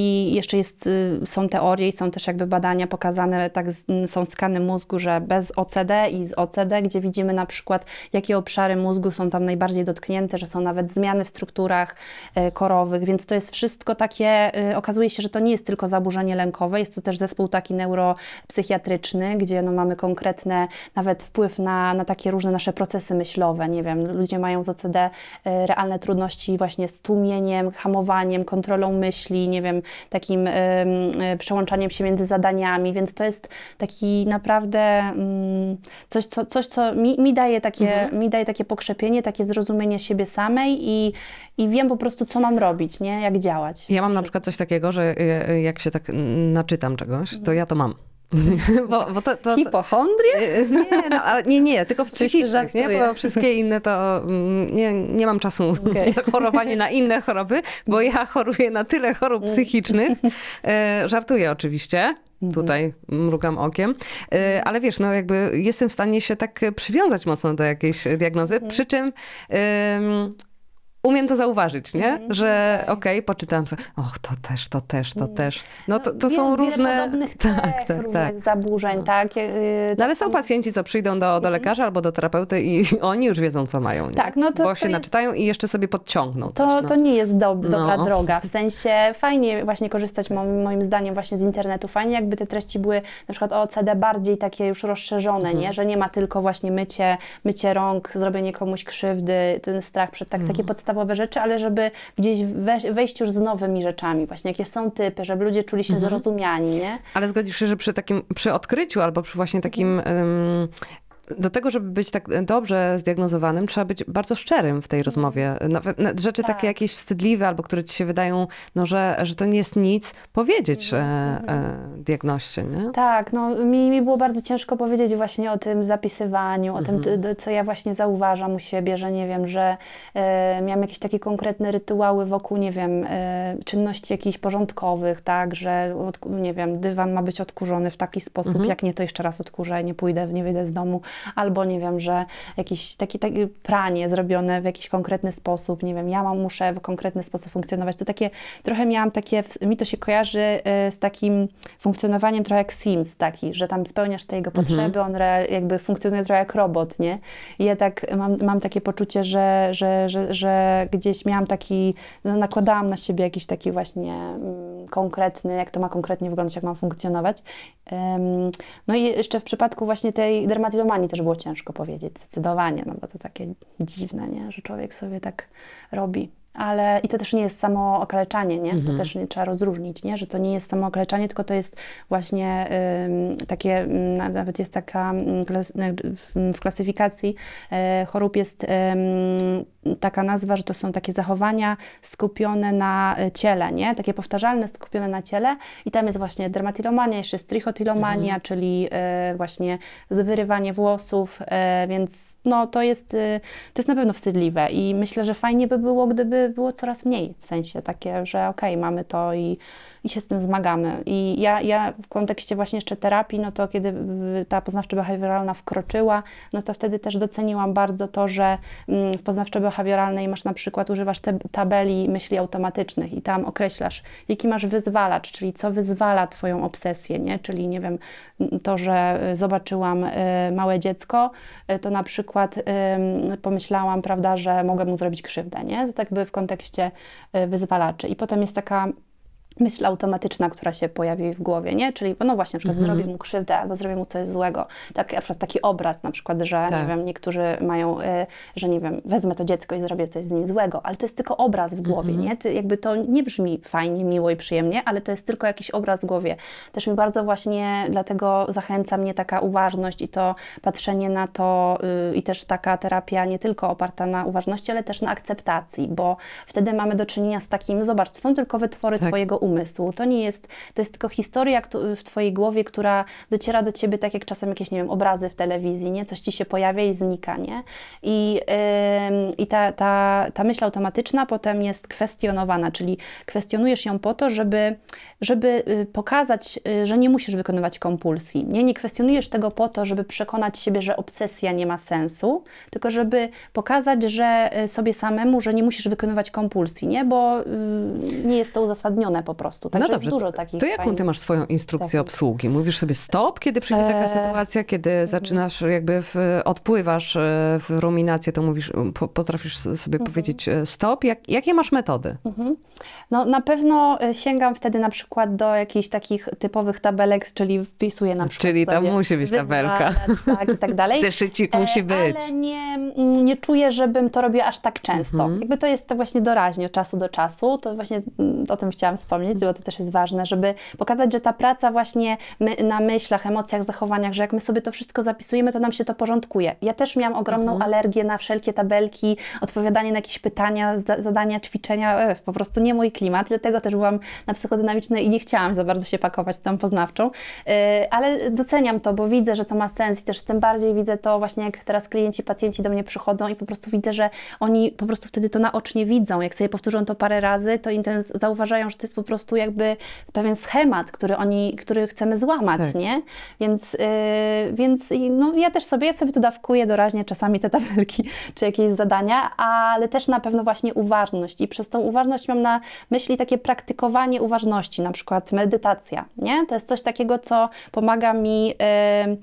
I jeszcze jest, y, są teorie i są też jakby badania pokazane, tak są skany mózgu, że bez OCD i z OCD, gdzie widzimy na przykład, jakie obszary mózgu są tam najbardziej dotknięte, że są nawet zmiany w strukturach e, korowych, więc to jest wszystko takie, e, okazuje się, że to nie jest tylko zaburzenie lękowe, jest to też zespół taki neuropsychiatryczny, gdzie no, mamy konkretne nawet wpływ na, na takie różne nasze procesy myślowe, nie wiem, ludzie mają z OCD e, realne trudności właśnie z tłumieniem, hamowaniem, kontrolą myśli, nie wiem, takim e, przełączaniem się między zadaniami, więc to jest taki naprawdę mm, coś, co, coś, co mi, mi, daje takie, mi daje takie pokrzepienie, takie zrozumienie siebie samej i, i wiem po prostu, co mam robić, nie? Jak działać. Ja mam na przykład coś takiego, że e, jak się tak naczytam czegoś, to ja to mam. Bo, bo to, to, Hipochondria? Y, Nie, no, ale nie, nie, tylko w psychicznych, nie? Bo wszystkie inne to mm, nie, nie mam czasu Okej. na chorowanie na inne choroby, bo ja choruję na tyle chorób psychicznych. E, żartuję oczywiście. Tutaj mrugam okiem, E, ale wiesz, no jakby jestem w stanie się tak przywiązać mocno do jakiejś diagnozy, przy czym umiem to zauważyć, nie? Że okej, poczytałam sobie, och, to też, to też, to też. No to, to są różne... Tak, tak, różnych tak. zaburzeń, tak? Yy, No ale tak są pacjenci, co przyjdą do, do lekarza albo do terapeuty i oni już wiedzą, co mają. Nie? Tak, no to- Bo się jest- naczytają i jeszcze sobie podciągną. To, coś, no. to nie jest do, dobra No. droga. W sensie fajnie właśnie korzystać moim, zdaniem właśnie z internetu. Fajnie jakby te treści były na przykład o OCD bardziej takie już rozszerzone, Mhm. nie? Że nie ma tylko właśnie mycie, mycie rąk, zrobienie komuś krzywdy, ten strach przed tak, Mhm. takie podstawowe rzeczy, ale żeby gdzieś we, wejść już z nowymi rzeczami. Właśnie jakie są typy, żeby ludzie czuli Mhm. się zrozumiani, nie? Ale zgodzisz się, że przy takim, przy odkryciu albo przy właśnie takim... Mhm. em, do tego, żeby być tak dobrze zdiagnozowanym, trzeba być bardzo szczerym w tej rozmowie. Nawet na- rzeczy Tak. takie jakieś wstydliwe albo które ci się wydają, no, że, że to nie jest nic, powiedzieć Mhm, e, e, diagnoście, nie? Tak, no mi, mi było bardzo ciężko powiedzieć właśnie o tym zapisywaniu, o tym, d- co ja właśnie zauważam u siebie, że nie wiem, że e, miałam jakieś takie konkretne rytuały wokół, nie wiem, e, czynności jakichś porządkowych, tak, że od, nie wiem, dywan ma być odkurzony w taki sposób, jak nie, to jeszcze raz odkurzę, nie pójdę, nie wyjdę z domu, albo nie wiem, że jakieś takie, takie pranie zrobione w jakiś konkretny sposób, nie wiem, ja mam, muszę w konkretny sposób funkcjonować, to takie, trochę miałam takie, mi to się kojarzy e, z takim funkcjonowaniem trochę jak Sims taki, że tam spełniasz te jego potrzeby, on re, jakby funkcjonuje trochę jak robot, nie? I ja tak mam, mam takie poczucie, że, że, że, że gdzieś miałam taki, no, nakładałam na siebie jakiś taki właśnie mm, konkretny, jak to ma konkretnie wyglądać, jak mam funkcjonować. No i jeszcze w przypadku właśnie tej dermatillomanii też było ciężko powiedzieć, zdecydowanie, no bo to takie dziwne, nie? Że człowiek sobie tak robi. Ale i to też nie jest samo okaleczanie, nie? To też nie, trzeba rozróżnić, nie? Że to nie jest samo okaleczanie, tylko to jest właśnie ym, takie, nawet jest taka klas, w, w klasyfikacji e, chorób jest ym, taka nazwa, że to są takie zachowania skupione na e, ciele, nie? Takie powtarzalne, skupione na ciele i tam jest właśnie dermatillomania, jeszcze jest trichotillomania, czyli e, właśnie wyrywanie włosów, więc no to jest, e, to jest na pewno wstydliwe i myślę, że fajnie by było, gdyby było coraz mniej, w sensie takie, że okej, mamy to i, i się z tym zmagamy. I ja, ja w kontekście właśnie jeszcze terapii, no to kiedy ta poznawczo-behawioralna wkroczyła, no to wtedy też doceniłam bardzo to, że mm, w poznawczo-behawioralnej masz na przykład, używasz te, tabeli myśli automatycznych i tam określasz, jaki masz wyzwalacz, czyli co wyzwala twoją obsesję, nie? Czyli nie wiem, to, że y, zobaczyłam y, małe dziecko, y, to na przykład pomyślałam, prawda, że mogę mu zrobić krzywdę, nie? To tak by w kontekście y, wyzwalaczy. I potem jest taka myśl automatyczna, która się pojawi w głowie, nie? Czyli, no właśnie, na przykład zrobię mu krzywdę albo zrobię mu coś złego. Tak, na przykład taki obraz na przykład, że Tak. nie wiem, niektórzy mają, y, że nie wiem, wezmę to dziecko i zrobię coś z nim złego, ale to jest tylko obraz w głowie, nie? Ty, jakby to nie brzmi fajnie, miło i przyjemnie, ale to jest tylko jakiś obraz w głowie. Też mi bardzo właśnie dlatego zachęca mnie taka uważność i to patrzenie na to y, i też taka terapia nie tylko oparta na uważności, ale też na akceptacji, bo wtedy mamy do czynienia z takim, zobacz, to są tylko wytwory Tak. Twojego umysłu. To nie jest, to jest tylko historia w Twojej głowie, która dociera do Ciebie tak jak czasem jakieś, nie wiem, obrazy w telewizji, nie? Coś Ci się pojawia i znika, nie? I, ym, i ta, ta, ta myśl automatyczna potem jest kwestionowana, czyli kwestionujesz ją po to, żeby, żeby y, pokazać, y, że nie musisz wykonywać kompulsji, nie? Nie kwestionujesz tego po to, żeby przekonać siebie, że obsesja nie ma sensu, tylko żeby pokazać, że y, sobie samemu, że nie musisz wykonywać kompulsji, nie? Bo y, nie jest to uzasadnione po prostu. Także no dobrze, dużo to, takich to jaką ty fajnych- masz swoją instrukcję obsługi? Mówisz sobie stop, kiedy przyjdzie taka Eee, sytuacja, kiedy zaczynasz jakby w, odpływasz e, w ruminację, to mówisz, po, potrafisz sobie Mhm. powiedzieć e, stop. Jak, jakie masz metody? No na pewno y, sięgam wtedy na przykład do jakichś takich typowych tabelek, czyli wpisuję na przykład Czyli tam musi być tabelka. Tak, i tak dalej. Zeszycik E, musi być. Ale nie, nie czuję, żebym to robiła aż tak często. Mhm. Jakby to jest to właśnie doraźnie, od czasu do czasu. To właśnie o tym chciałam wspomnieć wspomnieć, bo to też jest ważne, żeby pokazać, że ta praca właśnie my, na myślach, emocjach, zachowaniach, że jak my sobie to wszystko zapisujemy, to nam się to porządkuje. Ja też miałam ogromną Mhm. alergię na wszelkie tabelki, odpowiadanie na jakieś pytania, zadania, ćwiczenia, e, po prostu nie mój klimat, dlatego też byłam na psychodynamicznej i nie chciałam za bardzo się pakować tą poznawczą, E, ale doceniam to, bo widzę, że to ma sens i też tym bardziej widzę to właśnie, jak teraz klienci, pacjenci do mnie przychodzą i po prostu widzę, że oni po prostu wtedy to naocznie widzą. Jak sobie powtórzą to parę razy, to zauważają, że to jest po prostu jakby pewien schemat, który oni, który chcemy złamać, Tak. nie? Więc, yy, więc no, ja też sobie, ja sobie to dawkuję doraźnie czasami te tabelki czy jakieś zadania, ale też na pewno właśnie uważność i przez tą uważność mam na myśli takie praktykowanie uważności, na przykład medytacja, nie? To jest coś takiego, co pomaga mi, yy,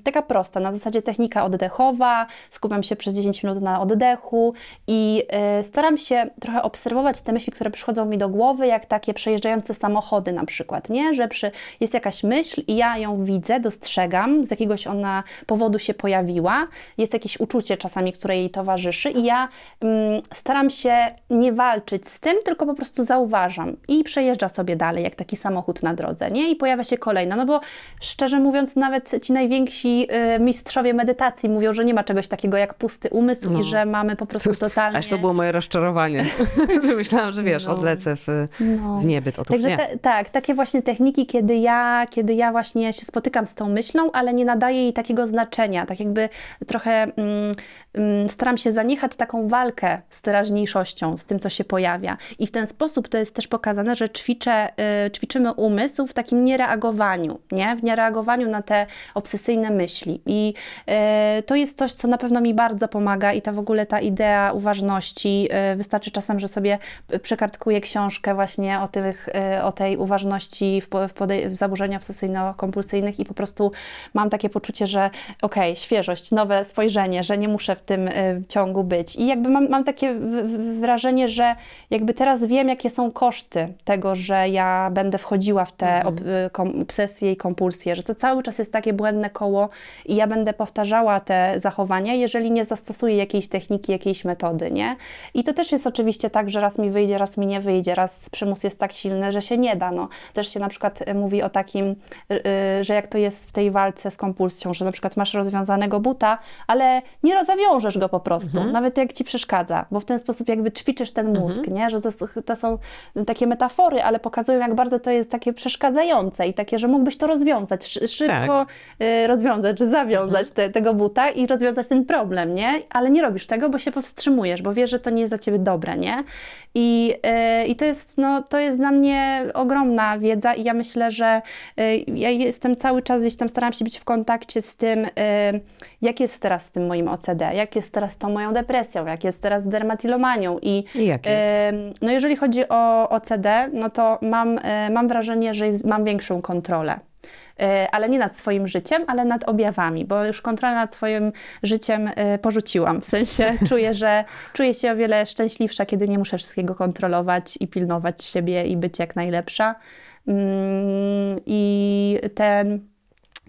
taka prosta, na zasadzie technika oddechowa, skupiam się przez 10 minut na oddechu i yy, staram się trochę obserwować te myśli, które przychodzą mi do głowy, jak takie przejeżdżające samochody na przykład, nie? Że przy, jest jakaś myśl i ja ją widzę, dostrzegam, z jakiegoś ona powodu się pojawiła, jest jakieś uczucie czasami, które jej towarzyszy i ja mm, staram się nie walczyć z tym, tylko po prostu zauważam i przejeżdża sobie dalej, jak taki samochód na drodze, nie? I pojawia się kolejna, no bo szczerze mówiąc, nawet ci najwięksi y, mistrzowie medytacji mówią, że nie ma czegoś takiego jak pusty umysł No. i że mamy po prostu totalnie... Aż to było moje rozczarowanie. że myślałam, że wiesz, No. odlecę w, No. w niebyt. Otóż Także te, tak, takie właśnie techniki, kiedy ja, kiedy ja właśnie się spotykam z tą myślą, ale nie nadaję jej takiego znaczenia, tak jakby trochę mm, mm, staram się zaniechać taką walkę z teraźniejszością, z tym, co się pojawia. I w ten sposób to jest też pokazane, że ćwiczę, y, ćwiczymy umysł w takim niereagowaniu, nie? w niereagowaniu na te obsesyjne myśli. I y, to jest coś, co na pewno mi bardzo pomaga i ta w ogóle ta idea uważności, y, wystarczy czasem, że sobie przekartkuję książkę właśnie o, tych, y, o tej uważności w, w, w zaburzeniach obsesyjno-kompulsyjnych i po prostu mam takie poczucie, że okej, świeżość, nowe spojrzenie, że nie muszę w tym y, ciągu być. I jakby mam, mam takie wrażenie, że jakby teraz wiem, jakie są koszty tego, że ja będę wchodziła w te ob, y, obsesje i kompulsje, że to cały czas jest takie błędne koło i ja będę powtarzała te zachowania, jeżeli nie zastosuję jakiejś techniki, jakiejś metody, nie? I to też jest oczywiście tak, że raz mi wyjdzie, raz mi nie wyjdzie, raz przymus jest tak silny, że się nie da, no. Też się na przykład y, mówi o takim, y, y, że jak to jest w tej walce z kompulsją, że na przykład masz rozwiązanego buta, ale nie zawiążesz go po prostu, nawet jak ci przeszkadza, bo w ten sposób jakby ćwiczysz ten mózg, nie? Że to, to są takie metafory, ale pokazują, jak bardzo to jest takie przeszkadzające i takie, że mógłbyś to rozwiązać, szy- szybko y, rozwiązać, czy zawiązać te, tego buta i rozwiązać ten problem, nie? Ale nie robisz tego, bo się powstrzymujesz, bo wiesz, że to nie jest dla ciebie dobre, nie? I, i to, jest, no, to jest dla mnie ogromna wiedza i ja myślę, że y, ja jestem cały czas gdzieś tam, staram się być w kontakcie z tym, y, jak jest teraz z tym moim OCD, jak jest teraz z tą moją depresją, jak jest teraz z dermatillomanią i I jak jest? Ym, No jeżeli chodzi o OCD, no to mam, y, mam wrażenie, że jest, mam większą kontrolę. Y, Ale nie nad swoim życiem, ale nad objawami, bo już kontrolę nad swoim życiem y, porzuciłam. W sensie czuję, że czuję się o wiele szczęśliwsza, kiedy nie muszę wszystkiego kontrolować i pilnować siebie i być jak najlepsza. Ym, I ten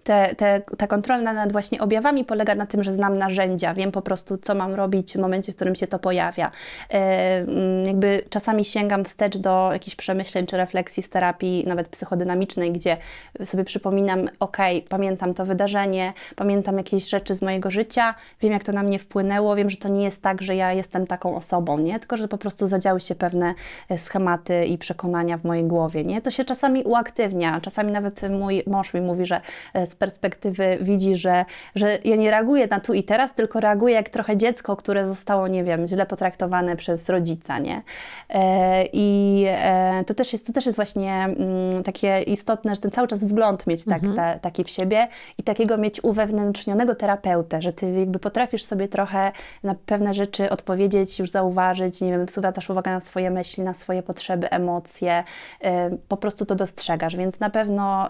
te, te, ta kontrola nad właśnie objawami polega na tym, że znam narzędzia, wiem po prostu, co mam robić w momencie, w którym się to pojawia. E, mm, jakby czasami sięgam wstecz do jakichś przemyśleń czy refleksji z terapii, nawet psychodynamicznej, gdzie sobie przypominam, ok, pamiętam to wydarzenie, pamiętam jakieś rzeczy z mojego życia, wiem, jak to na mnie wpłynęło, wiem, że to nie jest tak, że ja jestem taką osobą, nie? Tylko, że po prostu zadziały się pewne e, schematy i przekonania w mojej głowie, nie? To się czasami uaktywnia, czasami nawet mój mąż mi mówi, że e, z perspektywy widzi, że, że ja nie reaguję na tu i teraz, tylko reaguję jak trochę dziecko, które zostało, nie wiem, źle potraktowane przez rodzica, nie? E, I e, to, też jest, to też jest właśnie mm, takie istotne, że ten cały czas wgląd mieć tak, ta, taki w siebie i takiego mieć uwewnętrznionego terapeutę, że ty jakby potrafisz sobie trochę na pewne rzeczy odpowiedzieć, już zauważyć, nie wiem, zwracasz uwagę na swoje myśli, na swoje potrzeby, emocje, e, po prostu to dostrzegasz, więc na pewno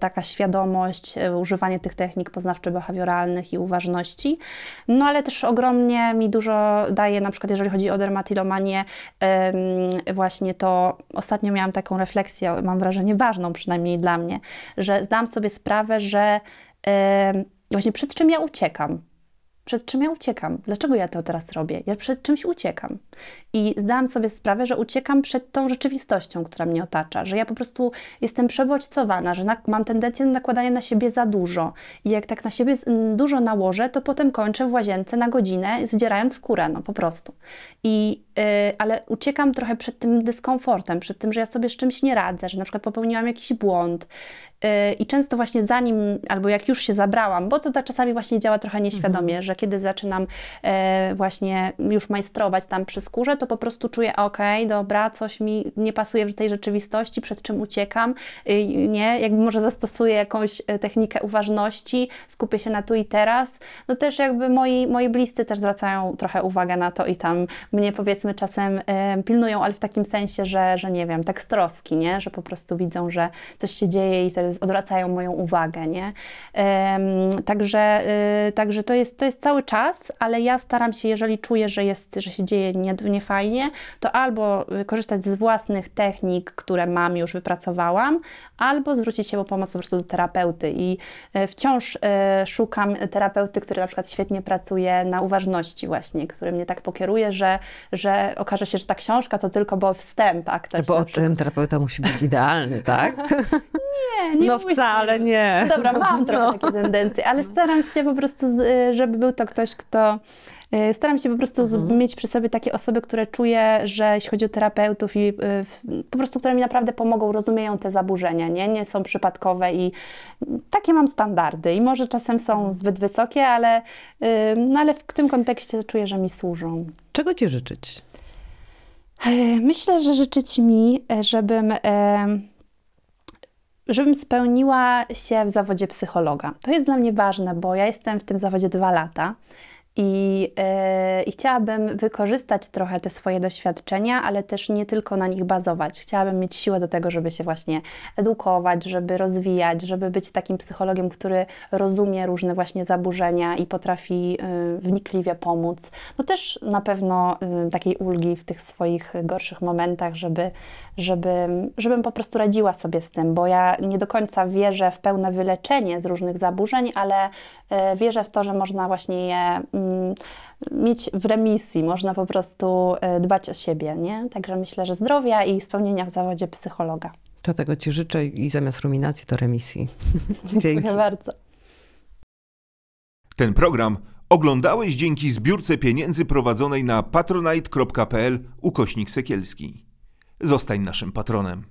taka świadomość, e, używanie tych technik poznawczo-behawioralnych i uważności, no ale też ogromnie mi dużo daje, na przykład jeżeli chodzi o dermatillomanię, em, właśnie to ostatnio miałam taką refleksję, mam wrażenie ważną przynajmniej dla mnie, że zdałam sobie sprawę, że właśnie przed czym ja uciekam. Przed czym ja uciekam? Dlaczego ja to teraz robię? Ja przed czymś uciekam. I zdałam sobie sprawę, że uciekam przed tą rzeczywistością, która mnie otacza, że ja po prostu jestem przebodźcowana, że mam tendencję do nakładania na siebie za dużo. I jak tak na siebie dużo nałożę, to potem kończę w łazience na godzinę, zdzierając skórę, no po prostu. I, ale uciekam trochę przed tym dyskomfortem, przed tym, że ja sobie z czymś nie radzę, że na przykład popełniłam jakiś błąd, i często właśnie zanim, albo jak już się zabrałam, bo to tak czasami właśnie działa trochę nieświadomie, mhm. że kiedy zaczynam e, właśnie już majstrować tam przy skórze, to po prostu czuję, ok, dobra, coś mi nie pasuje w tej rzeczywistości, przed czym uciekam, nie, jakby może zastosuję jakąś technikę uważności, skupię się na tu i teraz. No też jakby moi, moi bliscy też zwracają trochę uwagę na to i tam mnie powiedzmy czasem e, pilnują, ale w takim sensie, że, że nie wiem, tak z troski, nie, że po prostu widzą, że coś się dzieje i to odwracają moją uwagę, nie? Także, y, także to, jest, to jest cały czas, ale ja staram się, jeżeli czuję, że, jest, że się dzieje niefajnie, nie to albo korzystać z własnych technik, które mam, już wypracowałam, albo zwrócić się po pomoc po prostu do terapeuty i e, wciąż e, szukam terapeuty, który na przykład świetnie pracuje na uważności właśnie, który mnie tak pokieruje, że, że okaże się, że ta książka to tylko był wstęp, a ktoś Bo ten terapeuta musi być idealny, tak? nie, nie No wcale nie. Dobra, mam trochę no. takie tendencje, ale staram się po prostu, żeby był to ktoś, kto E, staram się po prostu mhm. mieć przy sobie takie osoby, które czuję, że jeśli chodzi o terapeutów i y, po prostu, które mi naprawdę pomogą, rozumieją te zaburzenia, nie, nie są przypadkowe i takie mam standardy i może czasem są zbyt wysokie, ale, y, no ale w tym kontekście czuję, że mi służą. Czego Ci życzyć? E, myślę, że życzyć mi, żebym żebym spełniła się w zawodzie psychologa. To jest dla mnie ważne, bo ja jestem w tym zawodzie dwa lata. I, yy, I, chciałabym wykorzystać trochę te swoje doświadczenia, ale też nie tylko na nich bazować. Chciałabym mieć siłę do tego, żeby się właśnie edukować, żeby rozwijać, żeby być takim psychologiem, który rozumie różne właśnie zaburzenia i potrafi yy, wnikliwie pomóc. No też na pewno yy, takiej ulgi w tych swoich gorszych momentach, żeby, żeby, żebym po prostu radziła sobie z tym, bo ja nie do końca wierzę w pełne wyleczenie z różnych zaburzeń, ale wierzę w to, że można właśnie je mm, mieć w remisji, można po prostu e, dbać o siebie, nie? Także myślę, że zdrowia i spełnienia w zawodzie psychologa. To tego Ci życzę i zamiast ruminacji to remisji. Dziękuję bardzo. Ten program oglądałeś dzięki zbiórce pieniędzy prowadzonej na patronite.pl ukośnik sekielski. Zostań naszym patronem.